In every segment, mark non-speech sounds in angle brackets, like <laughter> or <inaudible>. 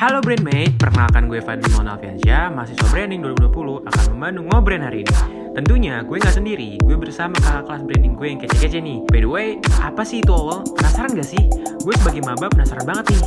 Halo Brandmate, perkenalkan gue Fadli Alfiansyah, mahasiswa branding 2020 akan memandu ngobrol hari ini. Tentunya gue nggak sendiri, gue bersama kakak kelas branding gue yang kece-kece nih. By the way, apa sih itu awal? Penasaran gak sih? Gue sebagai maba penasaran banget nih.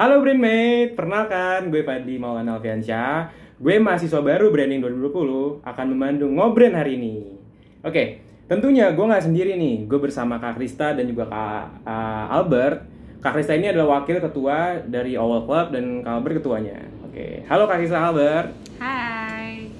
Halo Brandmate, perkenalkan gue Fadli Maulana. Gue mahasiswa baru branding 2020 akan memandu ngobrol hari ini. Oke, tentunya gue nggak sendiri nih. Gue bersama Kak Krista dan juga Kak uh, Albert. Kak Krista ini adalah wakil ketua dari Owl Club dan Kak Albert ketuanya. Oke, halo Kak Krista Albert. Hai.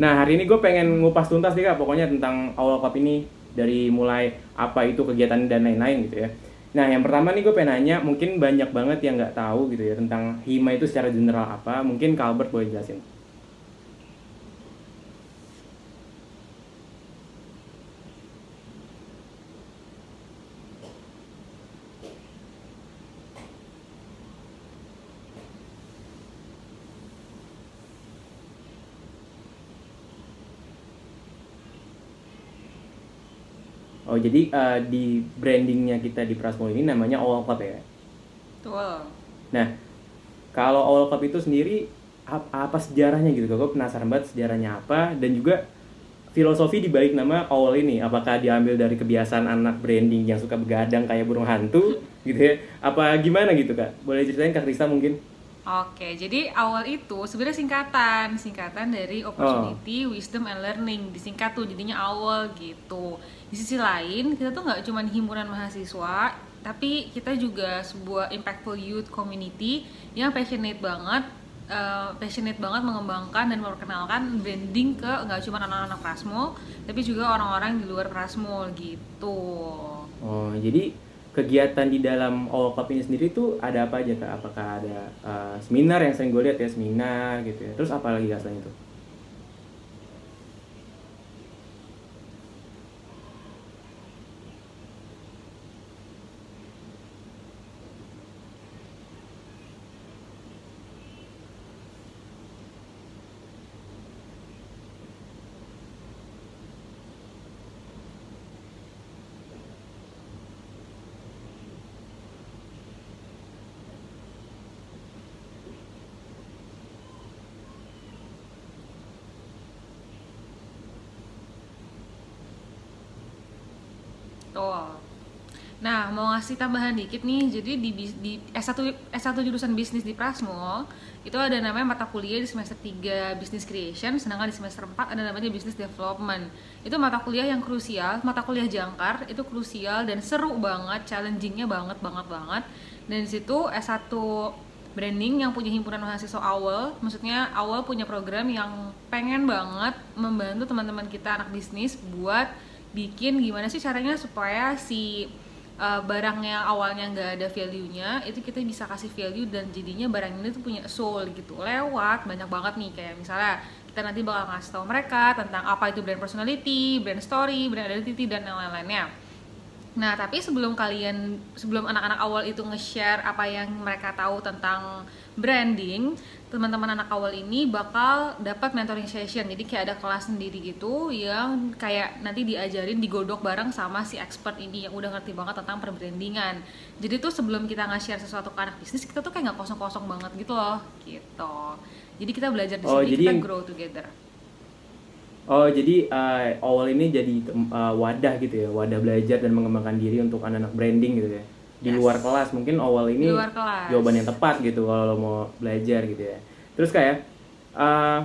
Nah hari ini gue pengen ngupas tuntas nih kak pokoknya tentang Owl Club ini dari mulai apa itu kegiatan dan lain-lain gitu ya. Nah yang pertama nih gue pengen nanya mungkin banyak banget yang nggak tahu gitu ya tentang hima itu secara general apa mungkin Kak Albert boleh jelasin. Oh jadi eh, di brandingnya kita di Prasmo ini namanya Owl Club ya. Betul. Nah kalau Owl Club itu sendiri ap- apa sejarahnya gitu? Gue penasaran banget sejarahnya apa dan juga filosofi di balik nama Owl ini. Apakah diambil dari kebiasaan anak branding yang suka begadang kayak burung hantu <laughs> gitu ya? Apa gimana gitu kak? Boleh ceritain kak Krista mungkin? Oke, jadi awal itu sebenarnya singkatan, singkatan dari opportunity, wisdom, and learning. Disingkat tuh jadinya awal gitu. Di sisi lain, kita tuh nggak cuma himpunan mahasiswa, tapi kita juga sebuah impactful youth community yang passionate banget, eh, passionate banget mengembangkan dan memperkenalkan branding ke nggak cuma anak-anak Prasmo, tapi juga orang-orang di luar Prasmo gitu. Oh jadi kegiatan di dalam Owl Club ini sendiri tuh ada apa aja kak? Apakah ada eh, seminar yang sering gue lihat ya seminar gitu ya? Terus apa lagi kak selain itu? Tuh. Nah, mau ngasih tambahan dikit nih. Jadi di, di S1 S1 jurusan bisnis di Prasmo itu ada namanya mata kuliah di semester 3 Business Creation, sedangkan di semester 4 ada namanya Business Development. Itu mata kuliah yang krusial, mata kuliah jangkar, itu krusial dan seru banget, challengingnya banget banget banget. Dan di situ S1 branding yang punya himpunan mahasiswa awal maksudnya awal punya program yang pengen banget membantu teman-teman kita anak bisnis buat bikin gimana sih caranya supaya si uh, barang yang awalnya nggak ada value-nya itu kita bisa kasih value dan jadinya barang ini tuh punya soul gitu lewat banyak banget nih kayak misalnya kita nanti bakal ngasih tahu mereka tentang apa itu brand personality, brand story, brand identity dan lain-lainnya. Nah, tapi sebelum kalian, sebelum anak-anak awal itu nge-share apa yang mereka tahu tentang branding, teman-teman anak awal ini bakal dapat mentoring session. Jadi kayak ada kelas sendiri gitu yang kayak nanti diajarin digodok bareng sama si expert ini yang udah ngerti banget tentang perbrandingan. Jadi tuh sebelum kita nge-share sesuatu ke anak bisnis, kita tuh kayak nggak kosong-kosong banget gitu loh, gitu. Jadi kita belajar di Oh, sini, jadi kita yang- grow together. Oh jadi eh, awal ini jadi eh, wadah gitu ya, wadah belajar dan mengembangkan diri untuk anak-anak branding gitu ya. Di Yes. luar kelas mungkin awal ini Di luar kelas. jawaban yang tepat gitu kalau lo mau belajar gitu ya. Terus kayak eh,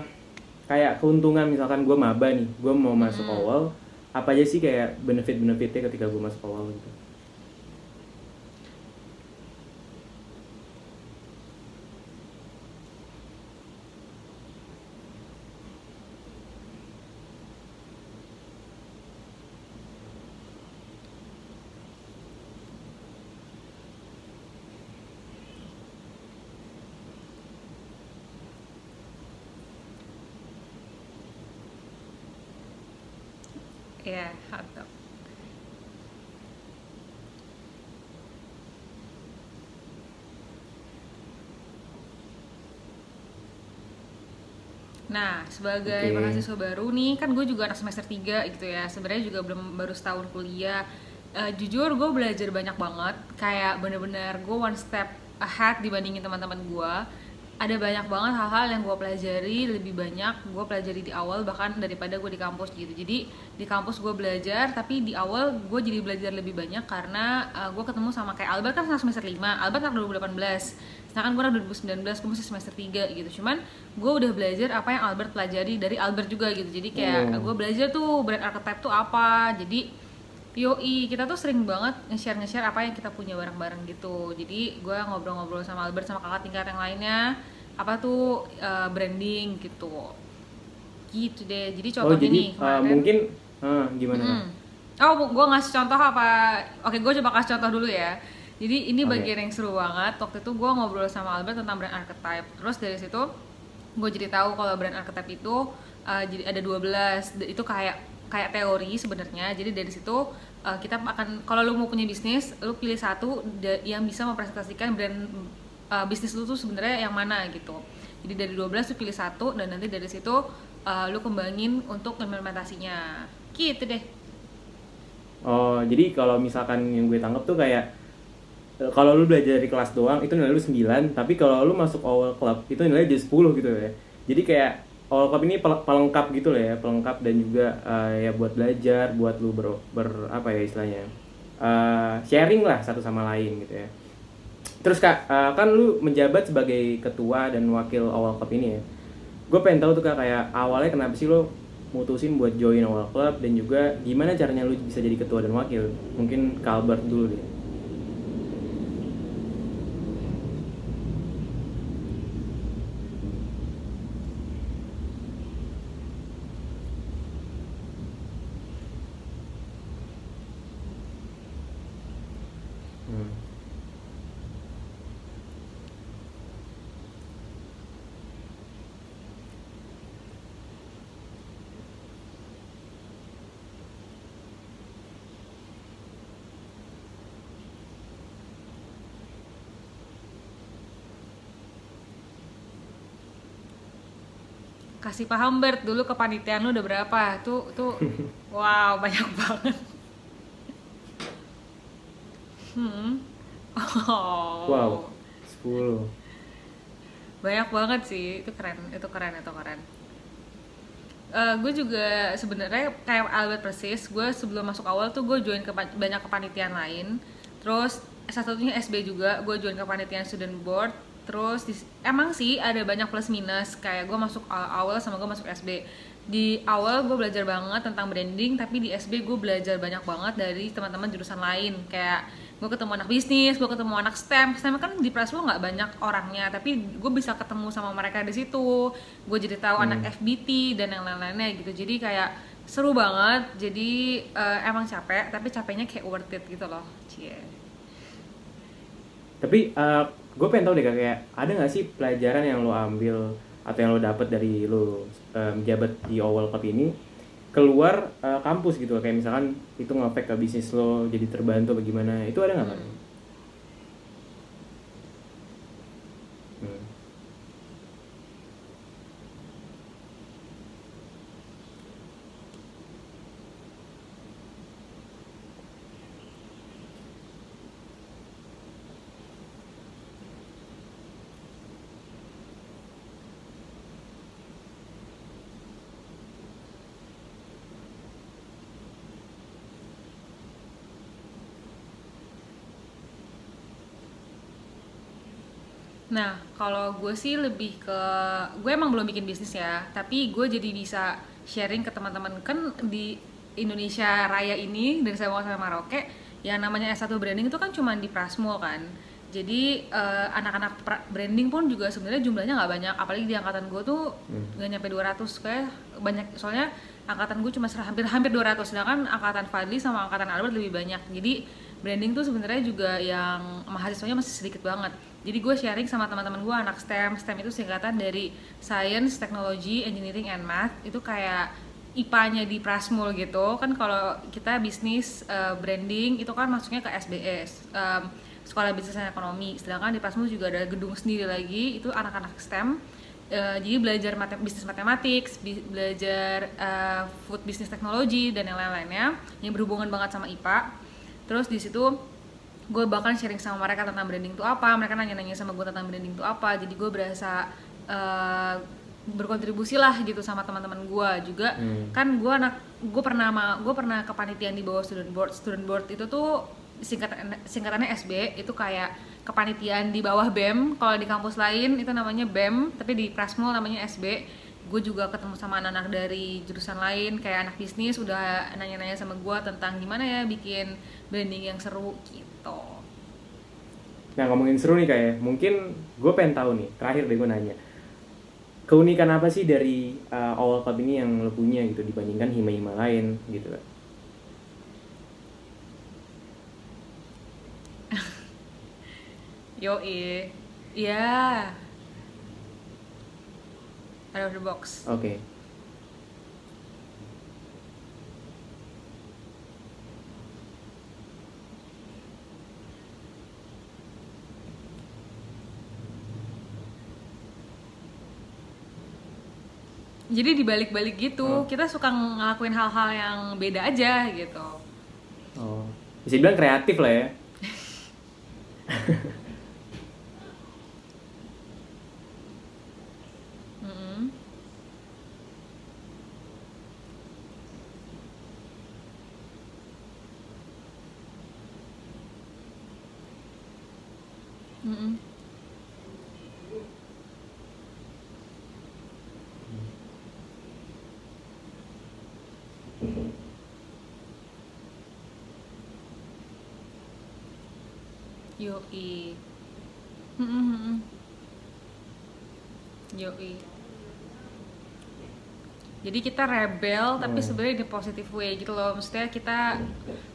kayak keuntungan misalkan gue maba nih, gue mau masuk Hmm. awal, apa aja sih kayak benefit-benefitnya ketika gue masuk awal gitu? Iya, hotdog. Nah, sebagai Oke. mahasiswa baru nih, kan gue juga anak semester 3 gitu ya. Sebenarnya juga belum baru setahun kuliah. uh, jujur gue belajar banyak banget kayak bener-bener gue one step ahead dibandingin teman-teman gue ada banyak banget hal-hal yang gue pelajari lebih banyak gue pelajari di awal bahkan daripada gue di kampus gitu. Jadi di kampus gue belajar tapi di awal gue jadi belajar lebih banyak karena uh, gue ketemu sama kayak Albert kan semester 5 Albert kan 2018 sedangkan gue 2019 gue masih semester 3 gitu. Cuman gue udah belajar apa yang Albert pelajari dari Albert juga gitu. Jadi kayak oh. gue belajar tuh brand archetype tuh apa. Jadi Yoi, kita tuh sering banget nge-share nge-share apa yang kita punya bareng-bareng gitu. Jadi gue ngobrol-ngobrol sama Albert sama kakak tingkat yang lainnya apa tuh uh, branding gitu. Gitu deh. Jadi contoh oh, jadi, nih. Uh, mungkin uh, gimana? Hmm. Oh, gue ngasih contoh apa? Oke, gue coba kasih contoh dulu ya. Jadi ini okay. bagian yang seru banget. Waktu itu gue ngobrol sama Albert tentang brand archetype. Terus dari situ gue jadi tahu kalau brand archetype itu uh, jadi ada 12. Itu kayak kayak teori sebenarnya. Jadi dari situ uh, kita akan kalau lu mau punya bisnis lu pilih satu yang bisa mempresentasikan brand uh, bisnis lu tuh sebenarnya yang mana gitu. Jadi dari 12 lu pilih satu dan nanti dari situ uh, lu kembangin untuk implementasinya. Gitu deh. Oh jadi kalau misalkan yang gue tangkap tuh kayak kalau lu belajar dari kelas doang itu nilai lu 9 tapi kalau lu masuk awal club itu nilai jadi 10 gitu ya. Jadi kayak all cup ini pelengkap gitu lah ya pelengkap dan juga uh, ya buat belajar buat lu ber, ber apa ya istilahnya uh, sharing lah satu sama lain gitu ya. Terus kak uh, kan lu menjabat sebagai ketua dan wakil awal cup ini ya. Gue pengen tahu tuh kak kayak awalnya kenapa sih lo mutusin buat join awal club dan juga gimana caranya lu bisa jadi ketua dan wakil? Mungkin Kalbert dulu deh kasih paham Bert. Dulu kepanitiaan lu udah berapa? Tuh tuh. <laughs> Wow banyak banget hmm. Oh. <laughs> wow. 10 banyak banget sih. Itu keren. Itu keren itu keren. Uh, gue juga sebenarnya kayak Albert persis gue sebelum masuk awal tuh gue join ke banyak kepanitiaan lain. Terus satunya SB juga gue join kepanitiaan student board. Terus di, emang sih ada banyak plus minus. Kayak gue masuk awal sama gue masuk SB di awal gue belajar banget tentang branding tapi di SB gue belajar banyak banget dari teman-teman jurusan lain. Kayak gue ketemu anak bisnis gue ketemu anak STEM. STEM kan di Prasmo nggak banyak orangnya tapi gue bisa ketemu sama mereka di situ. Gue jadi tahu hmm. anak FBT dan yang lain-lainnya gitu. Jadi kayak seru banget. Jadi uh, emang capek tapi capeknya kayak worth it gitu loh. Cie. Tapi uh, gue pengen tau deh kayak ada nggak sih pelajaran yang lo ambil atau yang lo dapet dari lo um, jabat di awal cup ini keluar uh, kampus gitu. Kayak misalkan itu ngefek ke bisnis lo jadi terbantu bagaimana itu ada nggak hmm. Nah, kalau gue sih lebih ke gue emang belum bikin bisnis ya, tapi gue jadi bisa sharing ke teman-teman kan di Indonesia Raya ini dari saya mau sama Maroke yang namanya S1 branding itu kan cuma di Prasmul kan. Jadi uh, anak-anak branding pun juga sebenarnya jumlahnya nggak banyak, apalagi di angkatan gue tuh hmm. nggak hmm. nyampe 200 kayak banyak soalnya angkatan gue cuma hampir hampir 200 sedangkan angkatan Fadli sama angkatan Albert lebih banyak. Jadi branding tuh sebenarnya juga yang mahasiswanya masih sedikit banget jadi gue sharing sama teman-teman gue anak STEM. STEM itu singkatan dari Science, Technology, Engineering, and Math. Itu kayak IPA-nya di Prasmul gitu. Kan kalau kita bisnis uh, branding itu kan masuknya ke SBS um, Sekolah Bisnis dan Ekonomi. Sedangkan di Prasmul juga ada gedung sendiri lagi itu anak-anak STEM. Uh, jadi belajar matem bisnis matematik, belajar uh, food business technology dan yang lain-lainnya yang berhubungan banget sama IPA terus di situ gue bahkan sharing sama mereka tentang branding itu apa mereka nanya-nanya sama gue tentang branding itu apa jadi gue berasa uh, berkontribusi lah gitu sama teman-teman gue juga hmm. kan gue anak gue pernah gue pernah kepanitiaan di bawah student board student board itu tuh singkat singkatannya SB itu kayak kepanitiaan di bawah BEM kalau di kampus lain itu namanya BEM tapi di Prasmul namanya SB gue juga ketemu sama anak-anak dari jurusan lain kayak anak bisnis udah nanya-nanya sama gue tentang gimana ya bikin branding yang seru gitu. Nah ngomongin seru nih kayak mungkin gue pengen tahu nih terakhir deh gue nanya. Keunikan apa sih dari uh, awal club ini yang lo punya gitu dibandingkan hima-hima lain gitu kan <laughs> yo iya out of the box oke okay. jadi dibalik-balik gitu oh. kita suka ngelakuin hal-hal yang beda aja gitu oh bisa bilang kreatif lah ya Yoi. Yoi. Jadi kita rebel tapi hmm. sebenarnya di positive way gitu loh. Maksudnya kita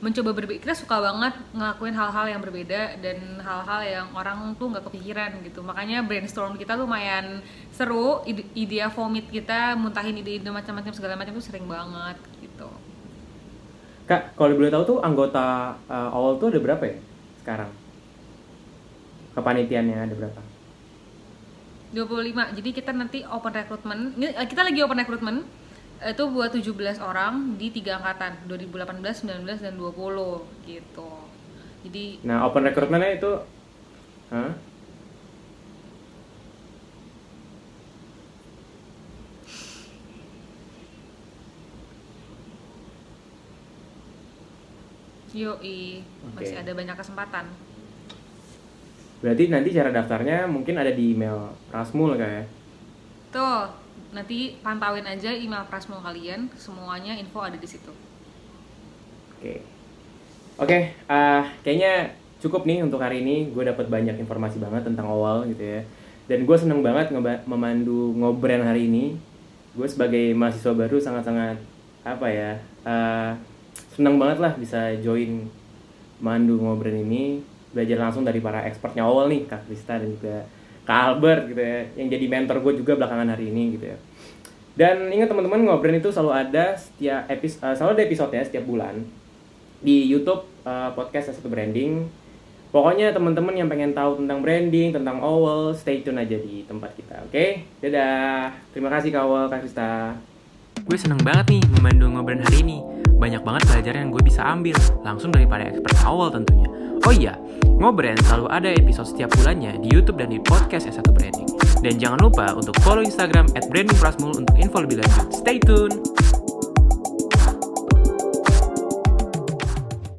mencoba berbeda. Kita suka banget ngelakuin hal-hal yang berbeda dan hal-hal yang orang tuh nggak kepikiran gitu. Makanya brainstorm kita lumayan seru. Ide idea vomit kita muntahin ide-ide macam-macam segala macam tuh sering banget gitu. Kak, kalau boleh tahu tuh anggota uh, awal tuh ada berapa ya sekarang? kepanitiaannya ada berapa? 25. Jadi kita nanti open recruitment. Eh, kita lagi open recruitment itu buat 17 orang di tiga angkatan 2018, 19 dan 20 gitu. Jadi Nah, open recruitmentnya itu Hah? Yoi, okay. masih ada banyak kesempatan. Berarti nanti cara daftarnya mungkin ada di email Prasmul kayak. Tuh, nanti pantauin aja email Prasmul kalian, semuanya info ada di situ. Oke. Oke, okay, uh, kayaknya cukup nih untuk hari ini. Gue dapat banyak informasi banget tentang awal gitu ya. Dan gue seneng banget memandu ngobren hari ini. Gue sebagai mahasiswa baru sangat-sangat apa ya, uh, seneng banget lah bisa join mandu ngobren ini belajar langsung dari para expertnya awal nih Kak Krista dan juga Kak Albert gitu ya yang jadi mentor gue juga belakangan hari ini gitu ya. Dan ingat teman-teman ngobrol itu selalu ada setiap episode uh, selalu ada episode ya setiap bulan di YouTube uh, podcast satu branding. Pokoknya teman-teman yang pengen tahu tentang branding tentang Owl stay tune aja di tempat kita oke? Okay? dadah. Terima kasih Kak Owl Kak Krista. Gue seneng banget nih memandu ngobrol hari ini. Banyak banget pelajaran yang gue bisa ambil langsung dari para expert awal tentunya oh iya Ngobrol selalu ada episode setiap bulannya di YouTube dan di podcast S1 Branding. Dan jangan lupa untuk follow Instagram at Branding Prasmul untuk info lebih lanjut. Stay tune!